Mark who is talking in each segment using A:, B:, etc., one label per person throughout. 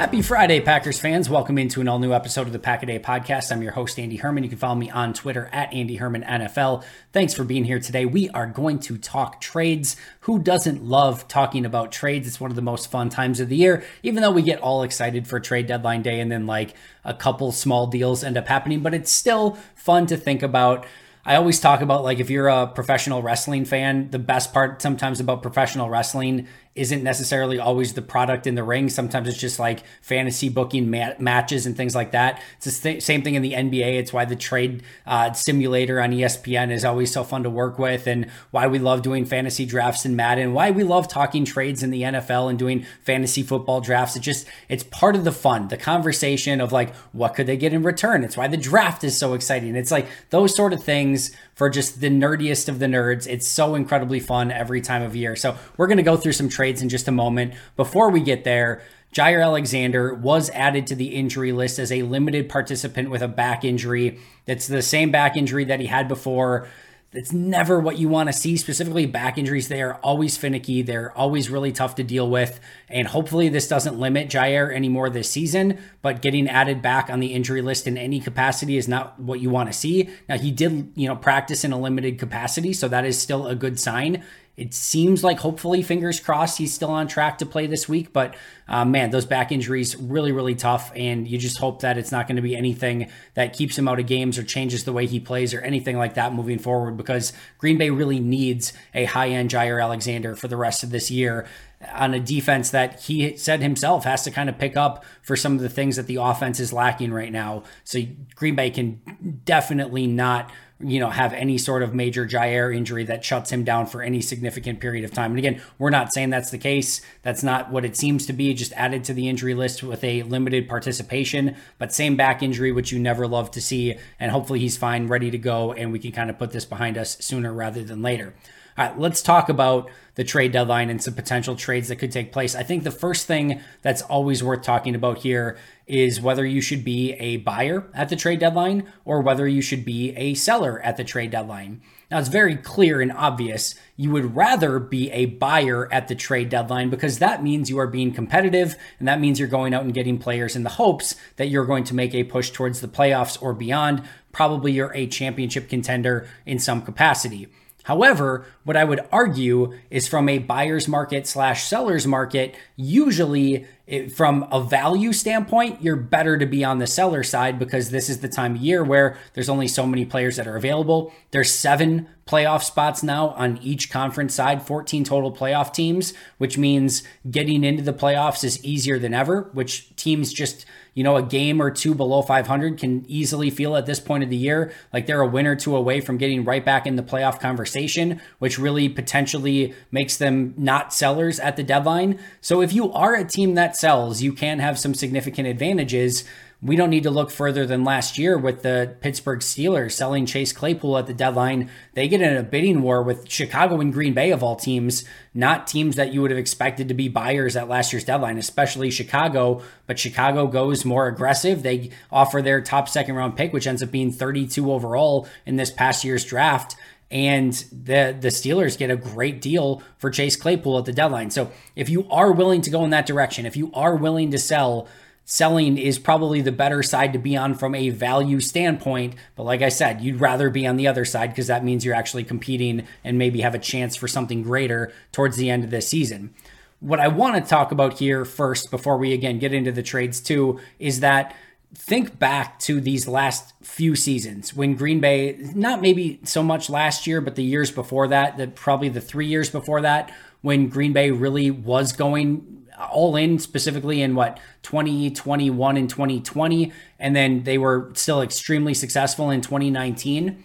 A: Happy Friday, Packers fans. Welcome into an all new episode of the Pack a Day podcast. I'm your host, Andy Herman. You can follow me on Twitter at Andy Herman NFL. Thanks for being here today. We are going to talk trades. Who doesn't love talking about trades? It's one of the most fun times of the year, even though we get all excited for trade deadline day and then like a couple small deals end up happening, but it's still fun to think about. I always talk about like if you're a professional wrestling fan, the best part sometimes about professional wrestling isn't necessarily always the product in the ring. Sometimes it's just like fantasy booking ma- matches and things like that. It's the th- same thing in the NBA. It's why the trade uh, simulator on ESPN is always so fun to work with, and why we love doing fantasy drafts in Madden. Why we love talking trades in the NFL and doing fantasy football drafts. It just it's part of the fun, the conversation of like what could they get in return. It's why the draft is so exciting. It's like those sort of things for just the nerdiest of the nerds. It's so incredibly fun every time of year. So we're gonna go through some trades in just a moment. Before we get there, Jaire Alexander was added to the injury list as a limited participant with a back injury. It's the same back injury that he had before. It's never what you want to see, specifically back injuries. They are always finicky. They're always really tough to deal with. And hopefully, this doesn't limit Jaire anymore this season. But getting added back on the injury list in any capacity is not what you want to see. Now, he did, you know, practice in a limited capacity. So that is still a good sign. It seems like hopefully, fingers crossed, he's still on track to play this week. But uh, man, those back injuries really, really tough, and you just hope that it's not going to be anything that keeps him out of games or changes the way he plays or anything like that moving forward. Because Green Bay really needs a high-end Jaire Alexander for the rest of this year on a defense that he said himself has to kind of pick up for some of the things that the offense is lacking right now. So Green Bay can definitely not you know, have any sort of major Jaire injury that shuts him down for any significant period of time. And again, we're not saying that's the case. That's not what it seems to be, just added to the injury list with a limited participation, but same back injury, which you never love to see. And hopefully he's fine, ready to go, and we can kind of put this behind us sooner rather than later. Right, let's talk about the trade deadline and some potential trades that could take place. I think the first thing that's always worth talking about here is whether you should be a buyer at the trade deadline or whether you should be a seller at the trade deadline. Now, it's very clear and obvious you would rather be a buyer at the trade deadline because that means you are being competitive and that means you're going out and getting players in the hopes that you're going to make a push towards the playoffs or beyond. Probably you're a championship contender in some capacity. However, what I would argue is from a buyer's market slash seller's market, usually it, from a value standpoint, you're better to be on the seller side because this is the time of year where there's only so many players that are available. There's seven playoff spots now on each conference side, 14 total playoff teams, which means getting into the playoffs is easier than ever, which teams just you know, a game or two below 500 can easily feel at this point of the year like they're a win or two away from getting right back in the playoff conversation, which really potentially makes them not sellers at the deadline. So if you are a team that sells, you can have some significant advantages we don't need to look further than last year with the Pittsburgh Steelers selling Chase Claypool at the deadline. They get in a bidding war with Chicago and Green Bay, of all teams, not teams that you would have expected to be buyers at last year's deadline, especially Chicago. But Chicago goes more aggressive. They offer their top second round pick, which ends up being 32 overall in this past year's draft and the the Steelers get a great deal for Chase Claypool at the deadline. So if you are willing to go in that direction, if you are willing to sell, selling is probably the better side to be on from a value standpoint. But like I said, you'd rather be on the other side because that means you're actually competing and maybe have a chance for something greater towards the end of this season. What I want to talk about here first, before we again get into the trades too, is that think back to these last few seasons when Green Bay, not maybe so much last year, but the years before that, the, probably the three years before that, when Green Bay really was going all in specifically in what 2021 and 2020 and then they were still extremely successful in 2019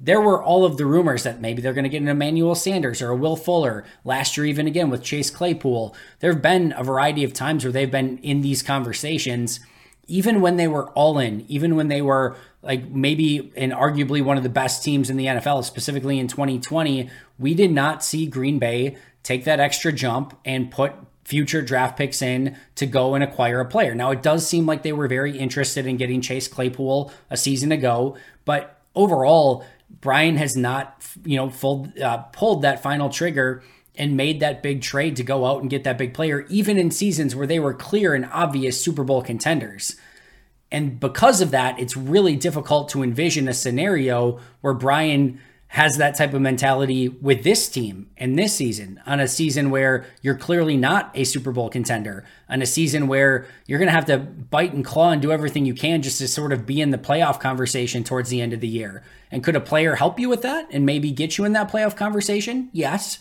A: there were all of the rumors that maybe they're going to get an Emmanuel Sanders or a Will Fuller. Last year, even again with Chase Claypool, there have been a variety of times where they've been in these conversations, even when they were all in, even when they were like maybe and arguably one of the best teams in the NFL, specifically in 2020. We did not see Green Bay take that extra jump and put future draft picks in to go and acquire a player. Now, it does seem like they were very interested in getting Chase Claypool a season ago, but overall, Brian has not, you know, uh, pulled that final trigger and made that big trade to go out and get that big player, even in seasons where they were clear and obvious Super Bowl contenders. And because of that, it's really difficult to envision a scenario where Brian has that type of mentality with this team and this season on a season where you're clearly not a Super Bowl contender, on a season where you're going to have to bite and claw and do everything you can just to sort of be in the playoff conversation towards the end of the year. And could a player help you with that and maybe get you in that playoff conversation? Yes.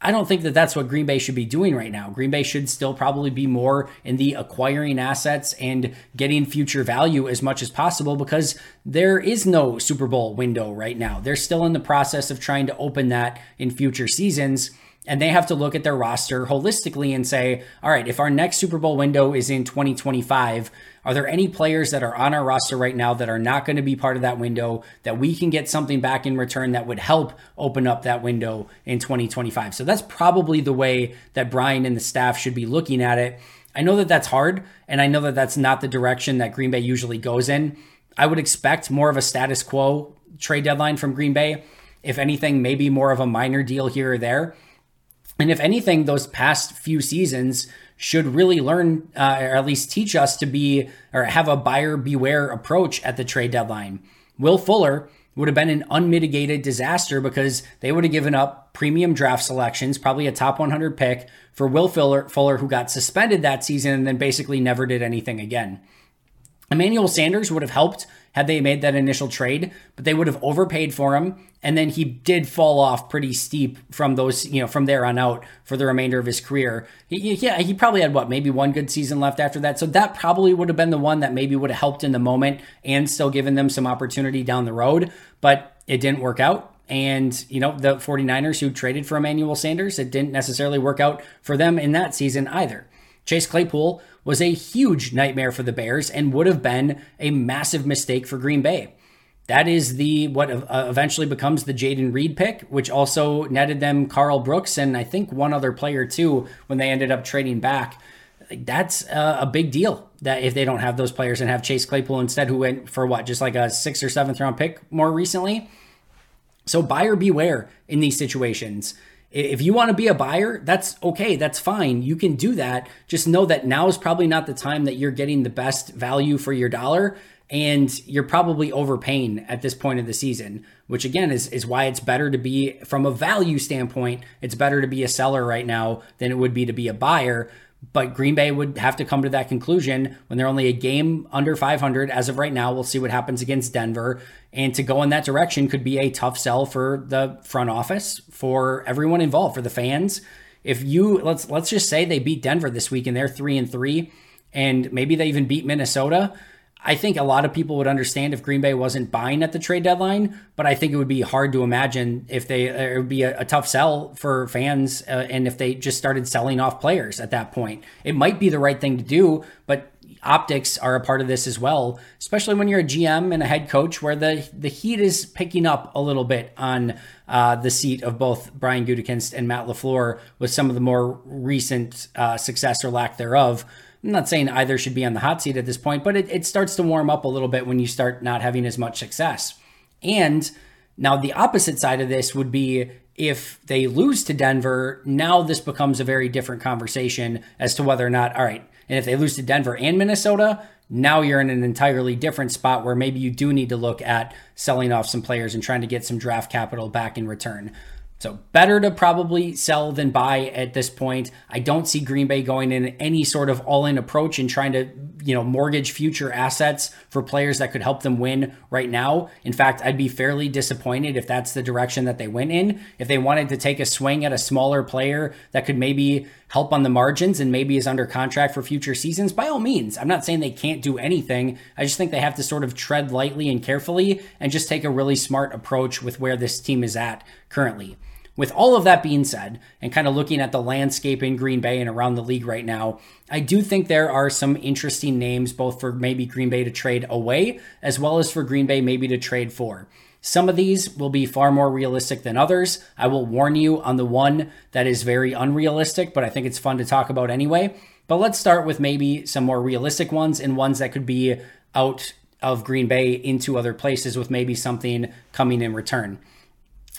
A: I don't think that that's what Green Bay should be doing right now. Green Bay should still probably be more in the acquiring assets and getting future value as much as possible because there is no Super Bowl window right now. They're still in the process of trying to open that in future seasons. And they have to look at their roster holistically and say, all right, if our next Super Bowl window is in 2025, are there any players that are on our roster right now that are not going to be part of that window that we can get something back in return that would help open up that window in 2025? So that's probably the way that Brian and the staff should be looking at it. I know that that's hard, and I know that that's not the direction that Green Bay usually goes in. I would expect more of a status quo trade deadline from Green Bay. If anything, maybe more of a minor deal here or there. And if anything, those past few seasons should really learn, uh, or at least teach us to be, or have a buyer beware approach at the trade deadline. Will Fuller would have been an unmitigated disaster because they would have given up premium draft selections, probably a top 100 pick for Will Fuller, Fuller who got suspended that season and then basically never did anything again. Emmanuel Sanders would have helped had they made that initial trade, but they would have overpaid for him. And then he did fall off pretty steep from those, you know, from there on out for the remainder of his career. He, yeah, he probably had what, maybe one good season left after that. So that probably would have been the one that maybe would have helped in the moment and still given them some opportunity down the road. But it didn't work out. And, you know, the 49ers who traded for Emmanuel Sanders, it didn't necessarily work out for them in that season either. Chase Claypool was a huge nightmare for the Bears and would have been a massive mistake for Green Bay. That is the what uh, eventually becomes the Jayden Reed pick, which also netted them Karl Brooks and I think one other player too when they ended up trading back. That's a big deal that if they don't have those players and have Chase Claypool instead, who went for what, just like a sixth or seventh round pick more recently. So buyer beware in these situations. If you want to be a buyer, that's okay. That's fine. You can do that. Just know that now is probably not the time that you're getting the best value for your dollar. And you're probably overpaying at this point of the season, which again is, is why it's better to be, from a value standpoint, it's better to be a seller right now than it would be to be a buyer. But Green Bay would have to come to that conclusion when they're only a game under 500 as of right now. We'll see what happens against Denver. And to go in that direction could be a tough sell for the front office, for everyone involved, for the fans. If you let's let's just say they beat Denver this week and they're three and three, and maybe they even beat Minnesota I think a lot of people would understand if Green Bay wasn't buying at the trade deadline, but I think it would be hard to imagine if they it would be a, a tough sell for fans uh, and if they just started selling off players at that point. It might be the right thing to do, but optics are a part of this as well, especially when you're a GM and a head coach where the the heat is picking up a little bit on uh, the seat of both Brian Gutekunst and Matt LaFleur with some of the more recent uh, success or lack thereof. I'm not saying either should be on the hot seat at this point, but it, it starts to warm up a little bit when you start not having as much success. And now the opposite side of this would be if they lose to Denver, now this becomes a very different conversation as to whether or not, all right, and if they lose to Denver and Minnesota, now you're in an entirely different spot where maybe you do need to look at selling off some players and trying to get some draft capital back in return. So better to probably sell than buy at this point. I don't see Green Bay going in any sort of all-in approach and trying to, you know, mortgage future assets for players that could help them win right now. In fact, I'd be fairly disappointed if that's the direction that they went in. If they wanted to take a swing at a smaller player that could maybe help on the margins and maybe is under contract for future seasons, by all means. I'm not saying they can't do anything. I just think they have to sort of tread lightly and carefully and just take a really smart approach with where this team is at currently. With all of that being said, and kind of looking at the landscape in Green Bay and around the league right now, I do think there are some interesting names, both for maybe Green Bay to trade away, as well as for Green Bay maybe to trade for. Some of these will be far more realistic than others. I will warn you on the one that is very unrealistic, but I think it's fun to talk about anyway. But let's start with maybe some more realistic ones and ones that could be out of Green Bay into other places with maybe something coming in return.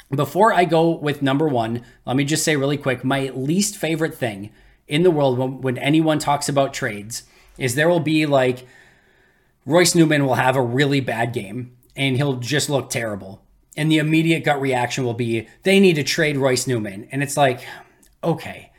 A: Before I go with number one, let me just say really quick my least favorite thing in the world when, when anyone talks about trades is there will be like Royce Newman will have a really bad game and he'll just look terrible. And the immediate gut reaction will be they need to trade Royce Newman. And it's like, okay,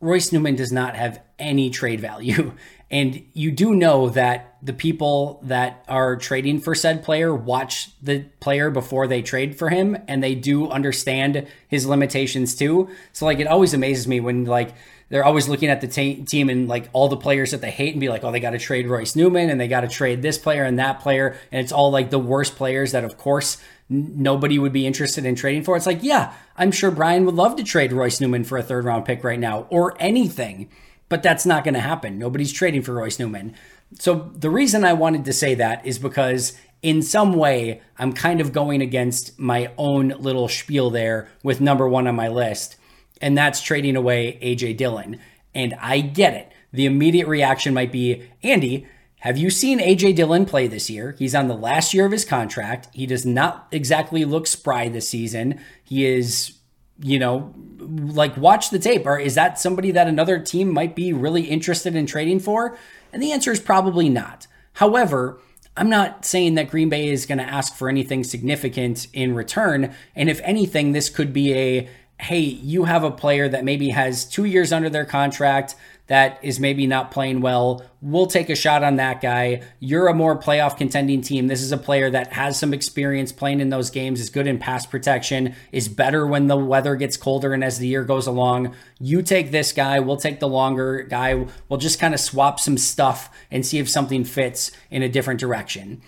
A: Royce Newman does not have any trade value. And you do know that the people that are trading for said player watch the player before they trade for him and they do understand his limitations too. So like it always amazes me when like they're always looking at the t- team and like all the players that they hate and be like, oh, they got to trade Royce Newman and they got to trade this player and that player. And it's all like the worst players that, of course, n- nobody would be interested in trading for. It's like, yeah, I'm sure Brian would love to trade Royce Newman for a third round pick right now or anything, but that's not going to happen. Nobody's trading for Royce Newman. So the reason I wanted to say that is because in some way, I'm kind of going against my own little spiel there with number one on my list and that's trading away AJ Dillon. And I get it. The immediate reaction might be Andy, have you seen AJ Dillon play this year? He's on the last year of his contract. He does not exactly look spry this season. He is, you know, like watch the tape. Or is that somebody that another team might be really interested in trading for? And the answer is probably not. However, I'm not saying that Green Bay is going to ask for anything significant in return. And if anything, this could be a hey, you have a player that maybe has two years under their contract that is maybe not playing well. We'll take a shot on that guy. You're a more playoff contending team. This is a player that has some experience playing in those games, is good in pass protection, is better when the weather gets colder and as the year goes along. You take this guy, we'll take the longer guy. We'll just kind of swap some stuff and see if something fits in a different direction.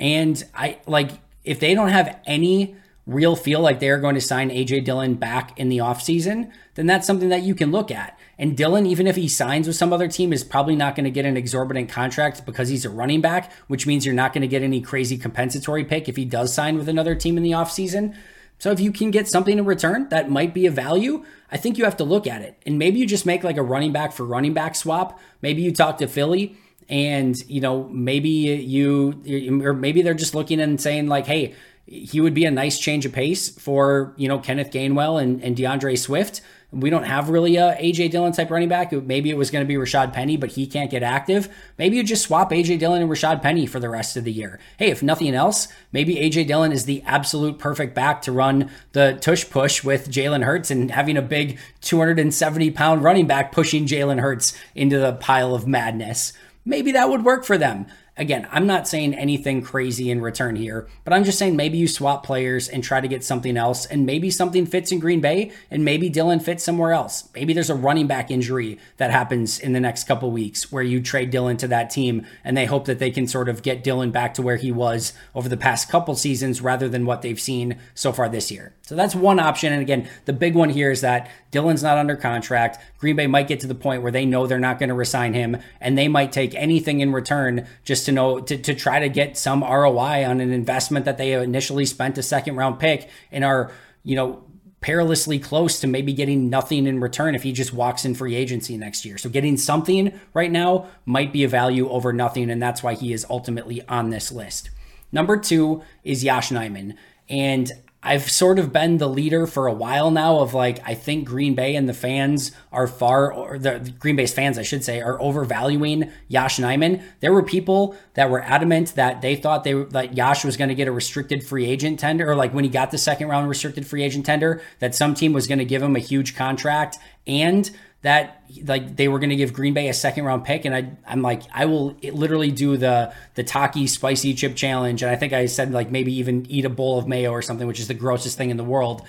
A: And I like if they don't have any real feel like they're going to sign AJ Dillon back in the offseason, then that's something that you can look at. And Dillon, even if he signs with some other team, is probably not going to get an exorbitant contract because he's a running back, which means you're not going to get any crazy compensatory pick if he does sign with another team in the offseason. So if you can get something in return that might be a value, I think you have to look at it. And maybe you just make like a running back for running back swap. Maybe you talk to Philly and you know maybe you or maybe they're just looking and saying like hey he would be a nice change of pace for you know Kenneth Gainwell and, and D'Andre Swift. We don't have really a AJ Dillon type running back. Maybe it was going to be Rashad Penny, but he can't get active. Maybe you just swap AJ Dillon and Rashad Penny for the rest of the year. Hey, if nothing else, maybe AJ Dillon is the absolute perfect back to run the tush push with Jalen Hurts and having a big 270 pound running back pushing Jalen Hurts into the pile of madness. Maybe that would work for them. Again, I'm not saying anything crazy in return here, but I'm just saying maybe you swap players and try to get something else, and maybe something fits in Green Bay, and maybe Dillon fits somewhere else. Maybe there's a running back injury that happens in the next couple weeks where you trade Dillon to that team, and they hope that they can sort of get Dillon back to where he was over the past couple seasons rather than what they've seen so far this year. So that's one option. And again, the big one here is that Dillon's not under contract. Green Bay might get to the point where they know they're not going to resign him, and they might take anything in return just to know to, to try to get some ROI on an investment that they initially spent a second round pick and are, you know, perilously close to maybe getting nothing in return if he just walks in free agency next year. So getting something right now might be a value over nothing, and that's why he is ultimately on this list. Number two is Yosh Nijman. And I've sort of been the leader for a while now of like I think Green Bay and the fans are far or the Green Bay's fans I should say are overvaluing Yosh Nijman. There were people that were adamant that they thought they that Yosh was going to get a restricted free agent tender or like when he got the second round restricted free agent tender that some team was going to give him a huge contract and that like they were going to give Green Bay a second round pick, and I I'm like I will literally do the the Taki spicy chip challenge, and I think I said like maybe even eat a bowl of mayo or something, which is the grossest thing in the world,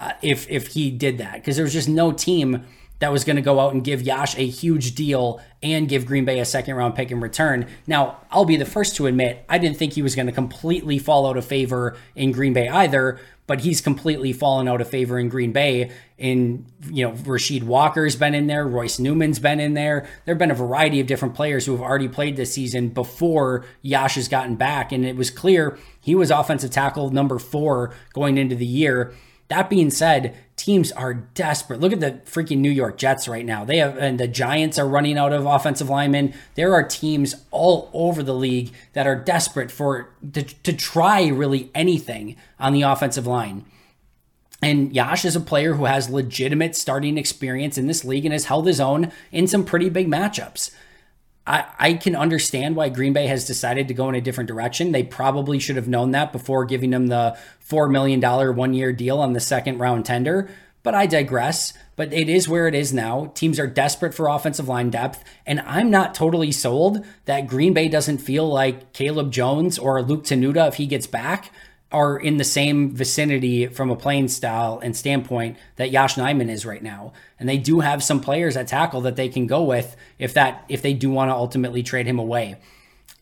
A: uh, if if he did that because there was just no team that was going to go out and give Yosh a huge deal and give Green Bay a second round pick in return. Now, I'll be the first to admit, I didn't think he was going to completely fall out of favor in Green Bay either, but he's completely fallen out of favor in Green Bay. In, you know, Rasheed Walker's been in there, Royce Newman's been in there. There have been a variety of different players who have already played this season before Yosh has gotten back. And it was clear he was offensive tackle number four going into the year. That being said, teams are desperate. Look at the freaking New York Jets right now. They have and the Giants are running out of offensive linemen. There are teams all over the league that are desperate for to, to try really anything on the offensive line. And Yosh is a player who has legitimate starting experience in this league and has held his own in some pretty big matchups. I, I can understand why Green Bay has decided to go in a different direction. They probably should have known that before giving him the $4 million one year deal on the second round tender. But I digress. But it is where it is now. Teams are desperate for offensive line depth. And I'm not totally sold that Green Bay doesn't feel like Caleb Jones or Luke Tenuta, if he gets back, are in the same vicinity from a playing style and standpoint that Yosh Nijman is right now. And they do have some players at tackle that they can go with if that if they do want to ultimately trade him away.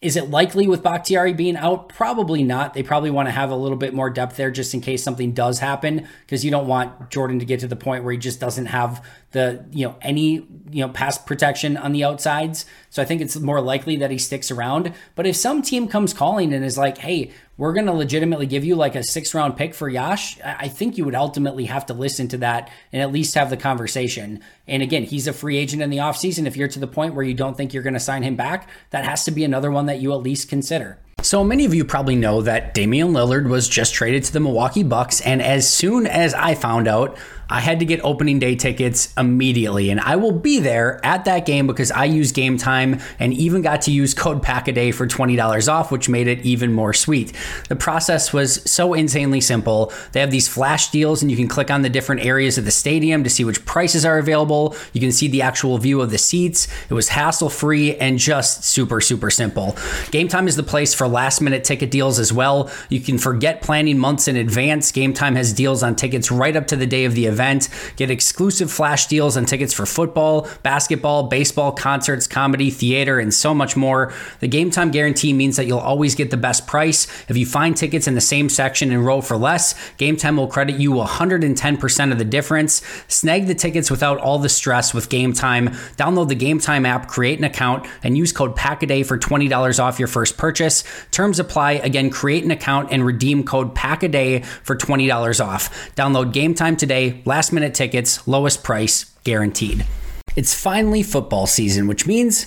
A: Is it likely with Bakhtiari being out? Probably not. They probably want to have a little bit more depth there just in case something does happen because you don't want Jordan to get to the point where he just doesn't have the, you know, any, you know, pass protection on the outsides. So I think it's more likely that he sticks around. But if some team comes calling and is like, hey, we're going to legitimately give you like a six round pick for Yosh, I think you would ultimately have to listen to that and at least have the conversation. And again, he's a free agent in the offseason. If you're to the point where you don't think you're going to sign him back, that has to be another one that you at least consider. So many of you probably know that Damian Lillard was just traded to the Milwaukee Bucks, and as soon as I found out, I had to get opening day tickets immediately, and I will be there at that game because I use Game Time and even got to use code Packaday for $20 off, which made it even more sweet. The process was so insanely simple. They have these flash deals, and you can click on the different areas of the stadium to see which prices are available. You can see the actual view of the seats. It was hassle free and just super, super simple. Game Time is the place for last minute ticket deals as well. You can forget planning months in advance. Game Time has deals on tickets right up to the day of the event. Get exclusive flash deals on tickets for football, basketball, baseball, concerts, comedy, theater, and so much more. The game time guarantee means that you'll always get the best price. If you find tickets in the same section and row for less, Game Time will credit you 110% of the difference. Snag the tickets without all the stress with Game Time. Download the Game Time app, create an account, and use code PACKADAY for $20 off your first purchase. Terms apply. Again, create an account and redeem code PACKADAY for $20 off. Download Game Time today Last minute tickets, lowest price, guaranteed. It's finally football season, which means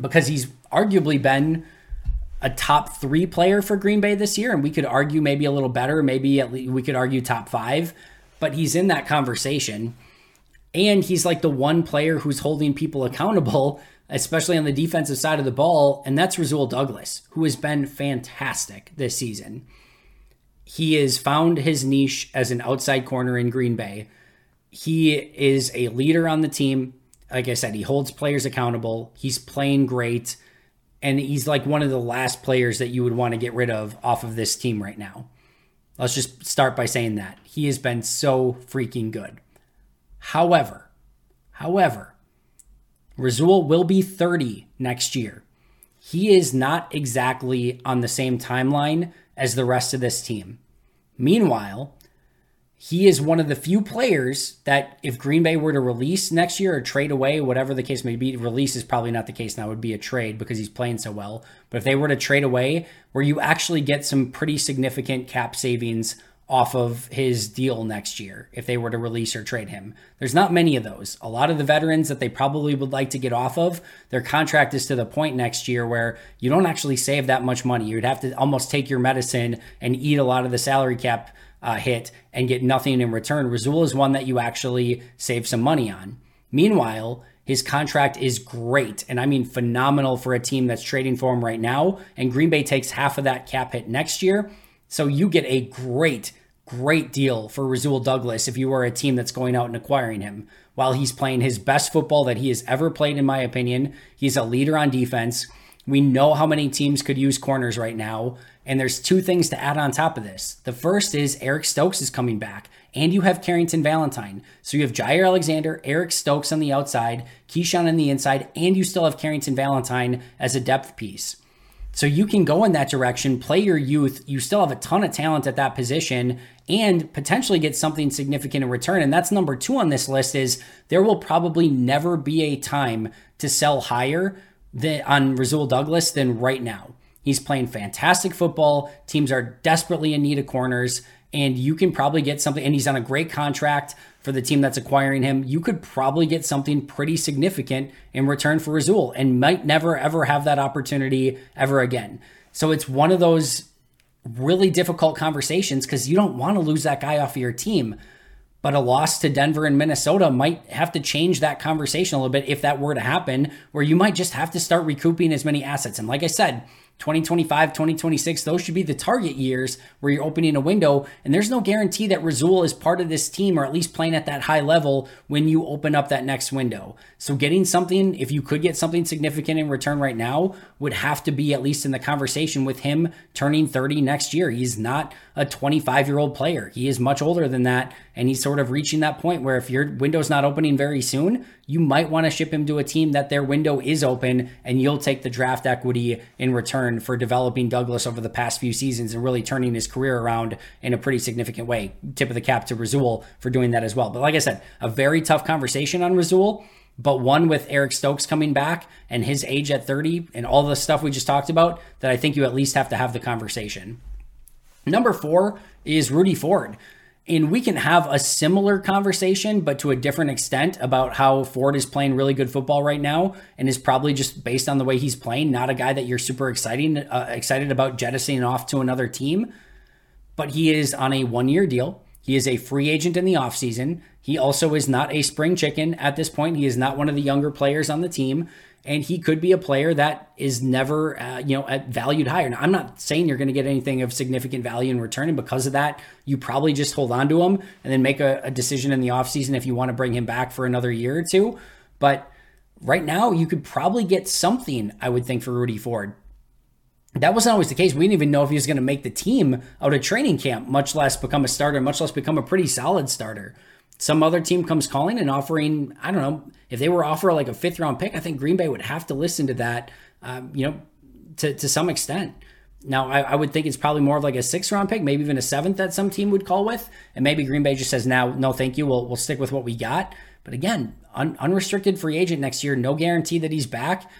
A: because he's arguably been a top three player for Green Bay this year, and we could argue maybe a little better, maybe we could argue top five, but he's in that conversation. And he's like the one player who's holding people accountable, especially on the defensive side of the ball, and that's Rasul Douglas, who has been fantastic this season. He has found his niche as an outside corner in Green Bay. He is a leader on the team like I said, he holds players accountable. He's playing great. And he's like one of the last players that you would want to get rid of off of this team right now. Let's just start by saying that. He has been so freaking good. However, however, Rasul will be 30 next year. He is not exactly on the same timeline as the rest of this team. Meanwhile, he is one of the few players that if Green Bay were to release next year or trade away, whatever the case may be, release is probably not the case it would be a trade because he's playing so well. But if they were to trade away, where you actually get some pretty significant cap savings off of his deal next year if they were to release or trade him. There's not many of those. A lot of the veterans that they probably would like to get off of, their contract is to the point next year where you don't actually save that much money. You'd have to almost take your medicine and eat a lot of the salary cap uh, hit and get nothing in return. Rasul is one that you actually save some money on. Meanwhile, his contract is great, and I mean phenomenal for a team that's trading for him right now. And Green Bay takes half of that cap hit next year. So you get a great, great deal for Rasul Douglas if you are a team that's going out and acquiring him. While he's playing his best football that he has ever played, in my opinion, he's a leader on defense. We know how many teams could use corners right now. And there's two things to add on top of this. The first is Eric Stokes is coming back, and you have Carrington Valentine. So you have Jaire Alexander, Eric Stokes on the outside, Keisean on the inside, and you still have Carrington Valentine as a depth piece. So you can go in that direction, play your youth. You still have a ton of talent at that position and potentially get something significant in return. And that's number two on this list is there will probably never be a time to sell higher than, on Rasul Douglas than right now. He's playing fantastic football. Teams are desperately in need of corners, and you can probably get something. And he's on a great contract for the team that's acquiring him. You could probably get something pretty significant in return for Rasul and might never, ever have that opportunity ever again. So it's one of those really difficult conversations because you don't want to lose that guy off of your team. But a loss to Denver and Minnesota might have to change that conversation a little bit if that were to happen, where you might just have to start recouping as many assets. And like I said, 2025, 2026, those should be the target years where you're opening a window. And there's no guarantee that Rasul is part of this team or at least playing at that high level when you open up that next window. So getting something, if you could get something significant in return right now, would have to be at least in the conversation with him turning 30 next year. He's not a 25 year old player. He is much older than that. And he's sort of reaching that point where if your window's not opening very soon, you might want to ship him to a team that their window is open and you'll take the draft equity in return for developing Douglas over the past few seasons and really turning his career around in a pretty significant way. Tip of the cap to Rasul for doing that as well. But like I said, a very tough conversation on Rasul but one with Eric Stokes coming back and his age at 30 and all the stuff we just talked about that I think you at least have to have the conversation. Number four is Rudy Ford. And we can have a similar conversation, but to a different extent about how Ford is playing really good football right now and is probably just based on the way he's playing, not a guy that you're super exciting, uh, excited about jettisoning off to another team. But he is on a one year deal. He is a free agent in the offseason. He also is not a spring chicken at this point. He is not one of the younger players on the team and he could be a player that is never uh, you know valued higher. Now, I'm not saying you're going to get anything of significant value in return, and because of that, you probably just hold on to him and then make a, a decision in the offseason if you want to bring him back for another year or two. But right now, you could probably get something, I would think, for Rudy Ford. That wasn't always the case. We didn't even know if he was going to make the team out of training camp, much less become a starter, much less become a pretty solid starter some other team comes calling and offering, I don't know, if they were offer like a fifth round pick, I think Green Bay would have to listen to that, um, you know, to, to some extent. Now, I, I, would think it's probably more of like a sixth round pick, maybe even a seventh that some team would call with. And maybe Green Bay just says, now, no, thank you. We'll, we'll stick with what we got. But again, un, unrestricted free agent next year, no guarantee that he's back.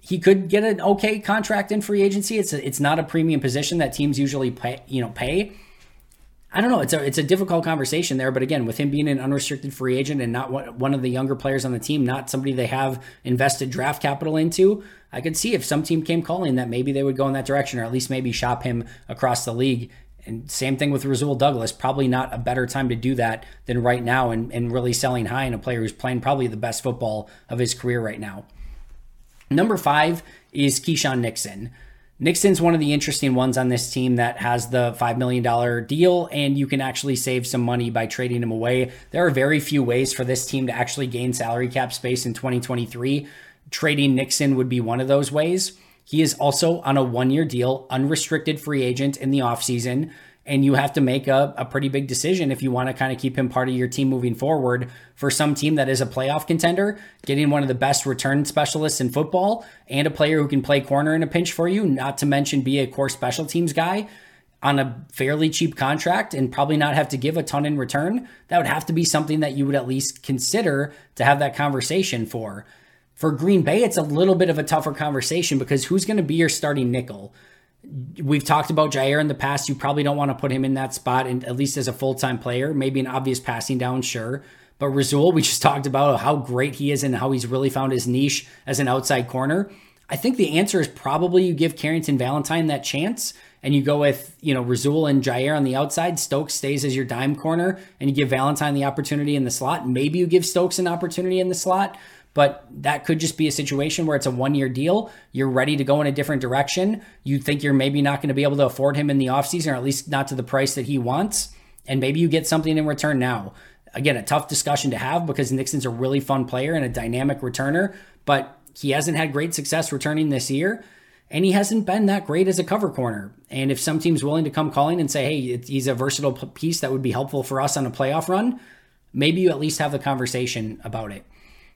A: He could get an okay contract in free agency. It's a, it's not a premium position that teams usually pay, you know, pay. I don't know. It's a it's a difficult conversation there, but again, with him being an unrestricted free agent and not one of the younger players on the team, not somebody they have invested draft capital into, I could see if some team came calling that maybe they would go in that direction, or at least maybe shop him across the league. And same thing with Rasul Douglas. Probably not a better time to do that than right now, and, and really selling high in a player who's playing probably the best football of his career right now. Number five is Keisean Nixon. Nixon's one of the interesting ones on this team that has the $5 million deal, and you can actually save some money by trading him away. There are very few ways for this team to actually gain salary cap space in 2023. Trading Nixon would be one of those ways. He is also on a one year deal, unrestricted free agent in the offseason. And you have to make a, a pretty big decision if you want to kind of keep him part of your team moving forward. For some team that is a playoff contender, getting one of the best return specialists in football and a player who can play corner in a pinch for you, not to mention be a core special teams guy on a fairly cheap contract and probably not have to give a ton in return, that would have to be something that you would at least consider to have that conversation for. For Green Bay, it's a little bit of a tougher conversation because who's going to be your starting nickel? We've talked about Jaire in the past. You probably don't want to put him in that spot, and at least as a full time player. Maybe an obvious passing down, sure. But Rasul, we just talked about how great he is and how he's really found his niche as an outside corner. I think the answer is probably you give Carrington Valentine that chance and you go with, you know, Rasul and Jaire on the outside. Stokes stays as your dime corner and you give Valentine the opportunity in the slot. Maybe you give Stokes an opportunity in the slot but that could just be a situation where it's a one year deal. You're ready to go in a different direction. You think you're maybe not going to be able to afford him in the offseason, or at least not to the price that he wants. And maybe you get something in return now. Again, a tough discussion to have because Nixon's a really fun player and a dynamic returner, but he hasn't had great success returning this year. And he hasn't been that great as a cover corner. And if some team's willing to come calling and say, hey, he's a versatile piece that would be helpful for us on a playoff run, maybe you at least have the conversation about it.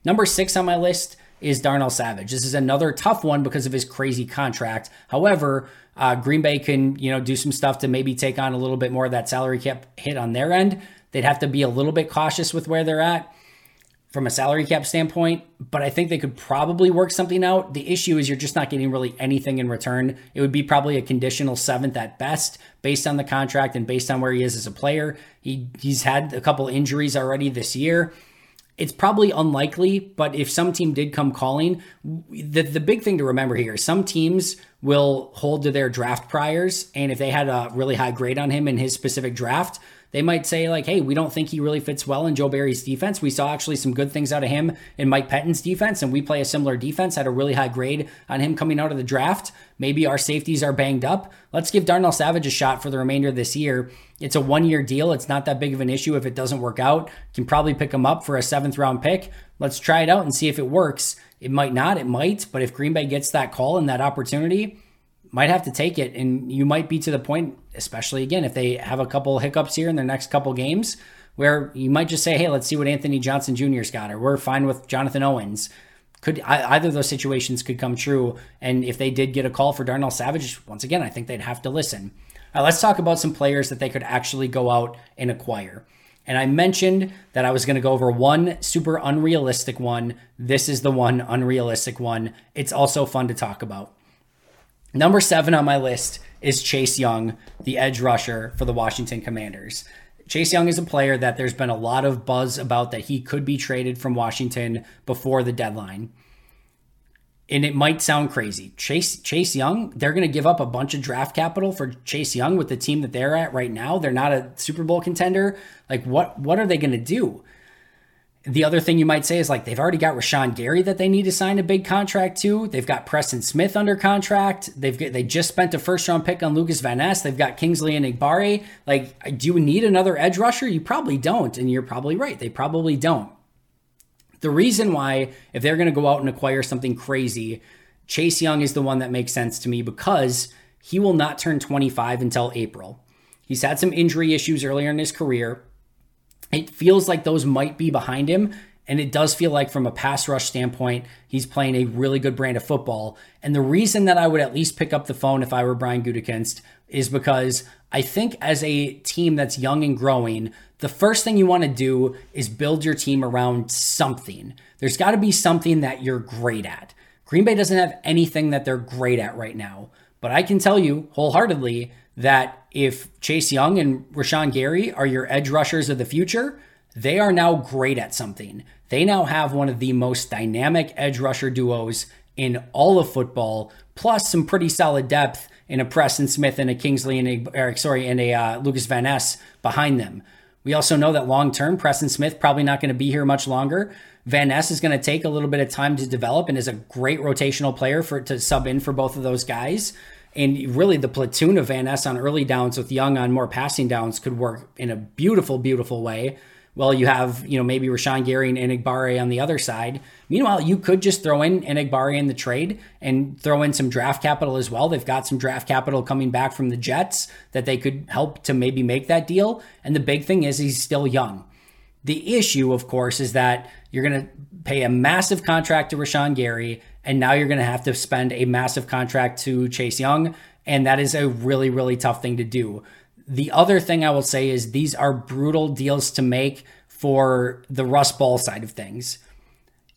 A: Number six on my list is Darnell Savage. This is another tough one because of his crazy contract. However, uh, Green Bay can you know do some stuff to maybe take on a little bit more of that salary cap hit on their end. They'd have to be a little bit cautious with where they're at from a salary cap standpoint, but I think they could probably work something out. The issue is you're just not getting really anything in return. It would be probably a conditional seventh at best based on the contract and based on where he is as a player. He he's had a couple injuries already this year it's probably unlikely, but if some team did come calling, the, the big thing to remember here some teams will hold to their draft priors. And if they had a really high grade on him in his specific draft, they might say, like, hey, we don't think he really fits well in Joe Barry's defense. We saw actually some good things out of him in Mike Pettine's defense, and we play a similar defense, had a really high grade on him coming out of the draft. Maybe our safeties are banged up. Let's give Darnell Savage a shot for the remainder of this year. It's a one year deal. It's not that big of an issue if it doesn't work out. Can probably pick him up for a seventh round pick. Let's try it out and see if it works. It might not, it might, but if Green Bay gets that call and that opportunity, might have to take it. And you might be to the point, especially again, if they have a couple hiccups here in their next couple games, where you might just say, hey, let's see what Anthony Johnson Jr.'s got, or we're fine with Jonathan Owens. Could either of those situations could come true? And if they did get a call for Darnell Savage, once again, I think they'd have to listen. Right, let's talk about some players that they could actually go out and acquire. And I mentioned that I was going to go over one super unrealistic one. This is the one unrealistic one. It's also fun to talk about. Number seven on my list is Chase Young, the edge rusher for the Washington Commanders. Chase Young is a player that there's been a lot of buzz about that he could be traded from Washington before the deadline. And it might sound crazy. Chase Chase Young, they're going to give up a bunch of draft capital for Chase Young with the team that they're at right now. They're not a Super Bowl contender. Like what what are they going to do? The other thing you might say is like they've already got Rashan Gary that they need to sign a big contract to. They've got Preston Smith under contract. They've got, they just spent a first round pick on Lucas Van Ness. They've got Kingsley Enagbare. Like, do you need another edge rusher? You probably don't, and you're probably right. They probably don't. The reason why, if they're going to go out and acquire something crazy, Chase Young is the one that makes sense to me because he will not turn 25 until April. He's had some injury issues earlier in his career. It feels like those might be behind him. And it does feel like, from a pass rush standpoint, he's playing a really good brand of football. And the reason that I would at least pick up the phone if I were Brian Gutekunst is because I think as a team that's young and growing, the first thing you want to do is build your team around something. There's got to be something that you're great at. Green Bay doesn't have anything that they're great at right now. But I can tell you wholeheartedly that if Chase Young and Rashan Gary are your edge rushers of the future, they are now great at something. They now have one of the most dynamic edge rusher duos in all of football, plus some pretty solid depth in a Preston Smith and a Kingsley and a Eric, sorry, and a uh, Lucas Van Ness behind them. We also know that long term, Preston Smith probably not going to be here much longer. Van Ness is going to take a little bit of time to develop and is a great rotational player for to sub in for both of those guys. And really, the platoon of Van Ness on early downs with Young on more passing downs could work in a beautiful, beautiful way. well, you have, you know, maybe Rashan Gary and Enagbare on the other side. Meanwhile, you could just throw in Enagbare in the trade and throw in some draft capital as well. They've got some draft capital coming back from the Jets that they could help to maybe make that deal. And the big thing is he's still young. The issue, of course, is that you're going to pay a massive contract to Rashan Gary, and now you're going to have to spend a massive contract to Chase Young. And that is a really, really tough thing to do. The other thing I will say is these are brutal deals to make for the Russ Ball side of things.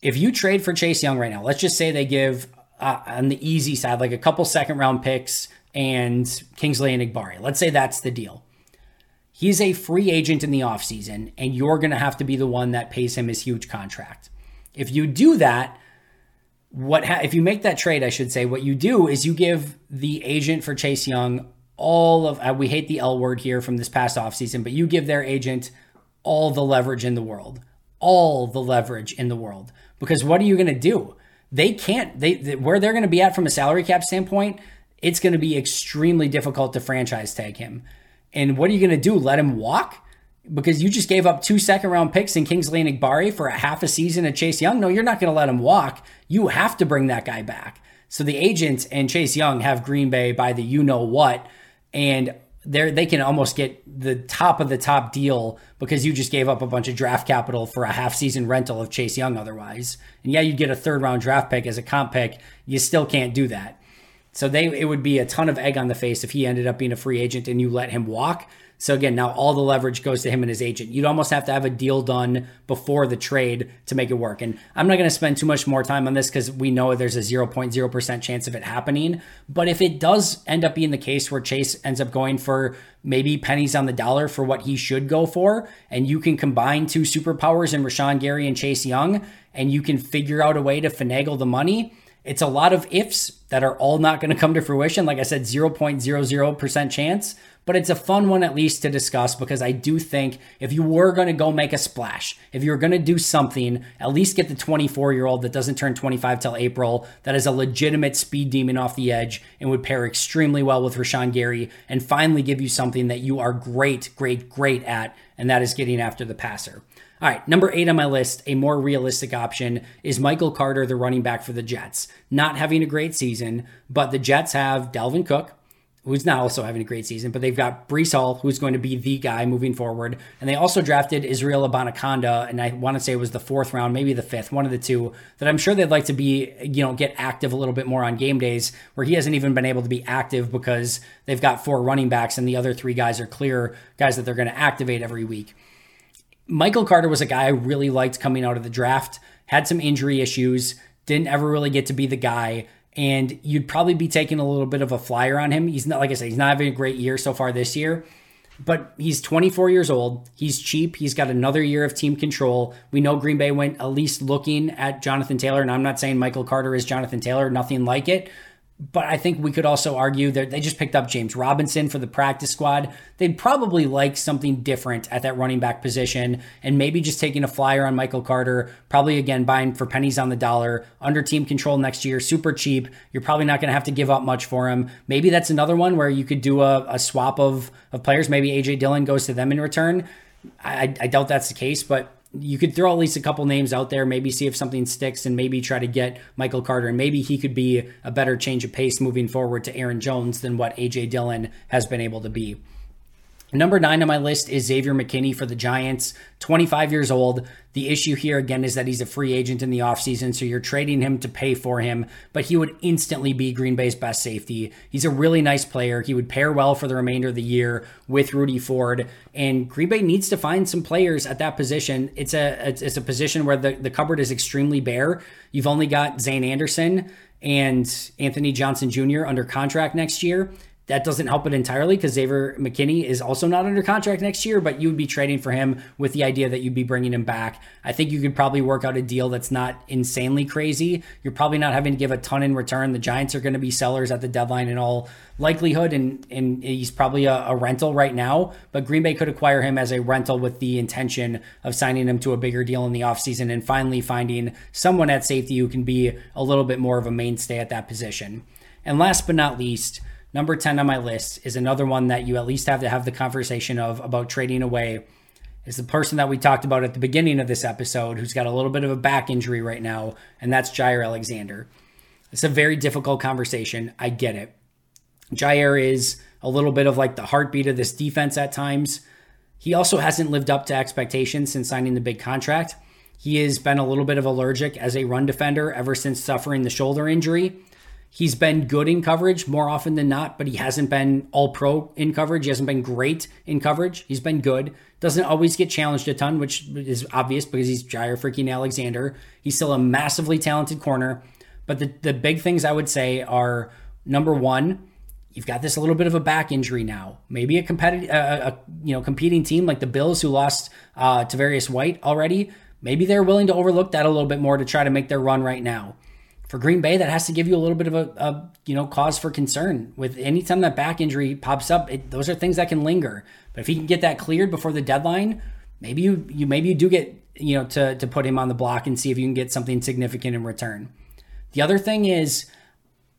A: If you trade for Chase Young right now, let's just say they give uh, on the easy side like a couple second round picks and Kingsley Enagbare. Let's say that's the deal. He's a free agent in the offseason, and you're going to have to be the one that pays him his huge contract. If you do that, what ha- if you make that trade? I should say what you do is you give the agent for Chase Young all of uh, we hate the L word here from this past offseason, but you give their agent all the leverage in the world. All the leverage in the world. Because what are you going to do? They can't they, they where they're going to be at from a salary cap standpoint, it's going to be extremely difficult to franchise tag him. And what are you going to do? Let him walk? Because you just gave up two second round picks in Kingsley Enagbare for a half a season of Chase Young. No, you're not going to let him walk. You have to bring that guy back. So the agent and Chase Young have Green Bay by the you know what and they they can almost get the top of the top deal because you just gave up a bunch of draft capital for a half season rental of Chase Young otherwise. And yeah, you'd get a third round draft pick as a comp pick. You still can't do that. So they it would be a ton of egg on the face if he ended up being a free agent and you let him walk. So again, now all the leverage goes to him and his agent. You'd almost have to have a deal done before the trade to make it work. And I'm not going to spend too much more time on this because we know there's a 0.0% chance of it happening. But if it does end up being the case where Chase ends up going for maybe pennies on the dollar for what he should go for, and you can combine two superpowers in Rashan Gary and Chase Young, and you can figure out a way to finagle the money it's a lot of ifs that are all not going to come to fruition. Like I said, 0.00% chance, but it's a fun one at least to discuss because I do think if you were going to go make a splash, if you're going to do something, at least get the 24 year old that doesn't turn 25 till April, that is a legitimate speed demon off the edge and would pair extremely well with Rashan Gary and finally give you something that you are great, great, great at, and that is getting after the passer. All right, number eight on my list, a more realistic option is Michael Carter, the running back for the Jets. Not having a great season, but the Jets have Dalvin Cook, who's not also having a great season, but they've got Breece Hall, who's going to be the guy moving forward. And they also drafted Israel Abanikanda, and I want to say it was the fourth round, maybe the fifth, one of the two, that I'm sure they'd like to be, you know, get active a little bit more on game days, where he hasn't even been able to be active because they've got four running backs and the other three guys are clear guys that they're going to activate every week. Michael Carter was a guy I really liked coming out of the draft, had some injury issues, didn't ever really get to be the guy. And you'd probably be taking a little bit of a flyer on him. He's not, like I said, he's not having a great year so far this year, but he's 24 years old. He's cheap. He's got another year of team control. We know Green Bay went at least looking at Jonathan Taylor. And I'm not saying Michael Carter is Jonathan Taylor, nothing like it. But I think we could also argue that they just picked up James Robinson for the practice squad. They'd probably like something different at that running back position and maybe just taking a flyer on Michael Carter, probably again buying for pennies on the dollar, under team control next year, super cheap. You're probably not going to have to give up much for him. Maybe that's another one where you could do a, a swap of, of players. Maybe AJ Dillon goes to them in return. I, I doubt that's the case, but you could throw at least a couple names out there, maybe see if something sticks, and maybe try to get Michael Carter. And maybe he could be a better change of pace moving forward to Aaron Jones than what AJ Dillon has been able to be. Number nine on my list is Xavier McKinney for the Giants, 25 years old. The issue here, again, is that he's a free agent in the offseason, so you're trading him to pay for him, but he would instantly be Green Bay's best safety. He's a really nice player. He would pair well for the remainder of the year with Rudy Ford, and Green Bay needs to find some players at that position. It's a it's a position where the, the cupboard is extremely bare. You've only got Zayne Anderson and Anthony Johnson Jr. under contract next year. That doesn't help it entirely because Xavier McKinney is also not under contract next year, but you would be trading for him with the idea that you'd be bringing him back. I think you could probably work out a deal that's not insanely crazy. You're probably not having to give a ton in return. The Giants are going to be sellers at the deadline in all likelihood, and, and he's probably a, a rental right now, but Green Bay could acquire him as a rental with the intention of signing him to a bigger deal in the offseason and finally finding someone at safety who can be a little bit more of a mainstay at that position. And last but not least, Number 10 on my list is another one that you at least have to have the conversation of about trading away. is the person that we talked about at the beginning of this episode who's got a little bit of a back injury right now, and that's Jaire Alexander. It's a very difficult conversation. I get it. Jaire is a little bit of like the heartbeat of this defense at times. He also hasn't lived up to expectations since signing the big contract. He has been a little bit of allergic as a run defender ever since suffering the shoulder injury. He's been good in coverage more often than not, but he hasn't been all pro in coverage. He hasn't been great in coverage. He's been good. Doesn't always get challenged a ton, which is obvious because he's Jaire freaking Alexander. He's still a massively talented corner. But the, the big things I would say are number one, you've got this little bit of a back injury now. Maybe a competitive, uh, a, you know, competing team like the Bills who lost uh, Various White already. Maybe they're willing to overlook that a little bit more to try to make their run right now. For Green Bay, that has to give you a little bit of a, a you know cause for concern. With anytime that back injury pops up, it, those are things that can linger. But if he can get that cleared before the deadline, maybe you you maybe you do get you know to to put him on the block and see if you can get something significant in return. The other thing is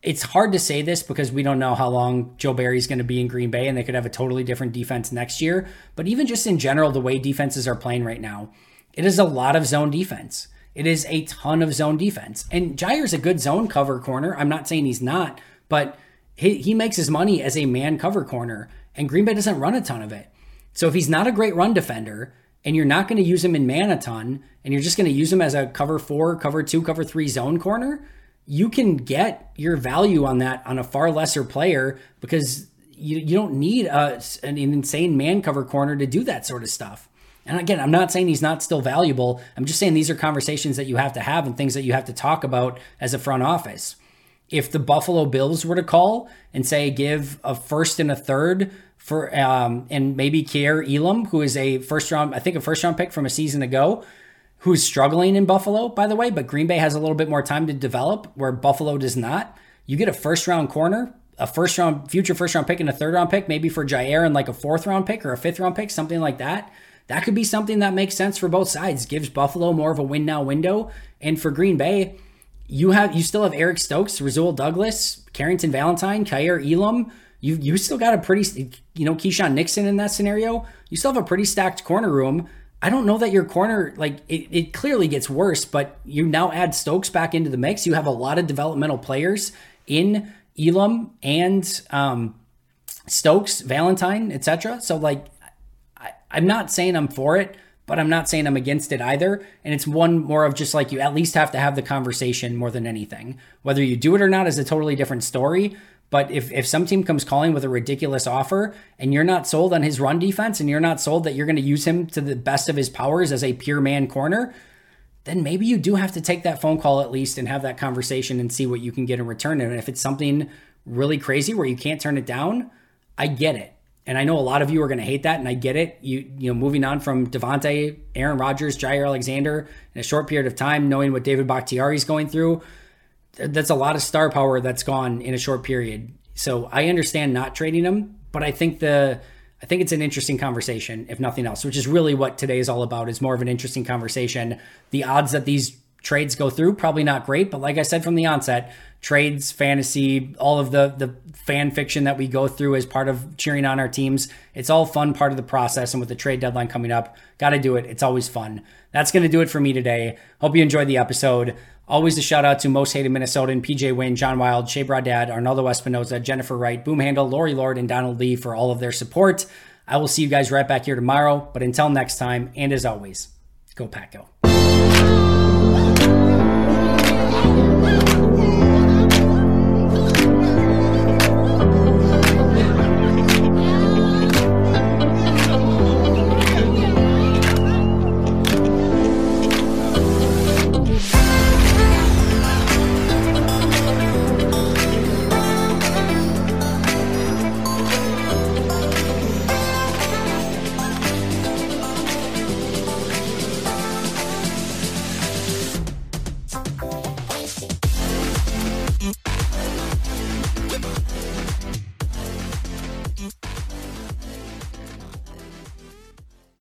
A: it's hard to say this because we don't know how long Joe Barry's going to be in Green Bay and they could have a totally different defense next year. But even just in general, the way defenses are playing right now, it is a lot of zone defense. It is a ton of zone defense. And Jaire's a good zone cover corner. I'm not saying he's not, but he, he makes his money as a man cover corner, and Green Bay doesn't run a ton of it. So if he's not a great run defender, and you're not going to use him in man a ton, and you're just going to use him as a cover four, cover two, cover three zone corner, you can get your value on that on a far lesser player because you, you don't need a, an insane man cover corner to do that sort of stuff. And again, I'm not saying he's not still valuable. I'm just saying these are conversations that you have to have and things that you have to talk about as a front office. If the Buffalo Bills were to call and say give a first and a third for um, and maybe Kaiir Elam, who is a first round, I think a first round pick from a season ago, who's struggling in Buffalo, by the way, but Green Bay has a little bit more time to develop where Buffalo does not. You get a first round corner, a first round, future first round pick, and a third round pick, maybe for Jaire and like a fourth round pick or a fifth round pick, something like that. That could be something that makes sense for both sides, gives Buffalo more of a win now window. And for Green Bay, you have you still have Eric Stokes, Rasul Douglas, Carrington Valentine, Kaiir Elam. You you still got a pretty you know Keisean Nixon in that scenario. You still have a pretty stacked corner room. I don't know that your corner, like, it, it clearly gets worse, but you now add Stokes back into the mix. You have a lot of developmental players in Elam and um, Stokes, Valentine, etc. So, like, I'm not saying I'm for it, but I'm not saying I'm against it either. And it's one more of just like you at least have to have the conversation more than anything. Whether you do it or not is a totally different story. But if, if some team comes calling with a ridiculous offer and you're not sold on his run defense and you're not sold that you're going to use him to the best of his powers as a pure man corner, then maybe you do have to take that phone call at least and have that conversation and see what you can get in return. And if it's something really crazy where you can't turn it down, I get it. And I know a lot of you are going to hate that, and I get it. You you know, moving on from Davante, Aaron Rodgers, Jaire Alexander in a short period of time, knowing what David Bakhtiari is going through, that's a lot of star power that's gone in a short period. So I understand not trading him, but I think the I think it's an interesting conversation, if nothing else, which is really what today is all about. Is more of an interesting conversation. The odds that these trades go through probably not great, but like I said from the onset, trades, fantasy, all of the the fan fiction that we go through as part of cheering on our teams, it's all fun part of the process. And with the trade deadline coming up, got to do it. It's always fun. That's going to do it for me today. Hope you enjoyed the episode. Always a shout out to Most Hated Minnesotan, PJ Wayne, John Wild, Shea Bradad, Arnaldo Espinoza, Jennifer Wright, Boom Handle, Lori Lord, and Donald Lee for all of their support. I will see you guys right back here tomorrow. But until next time, and as always, go Pack Go.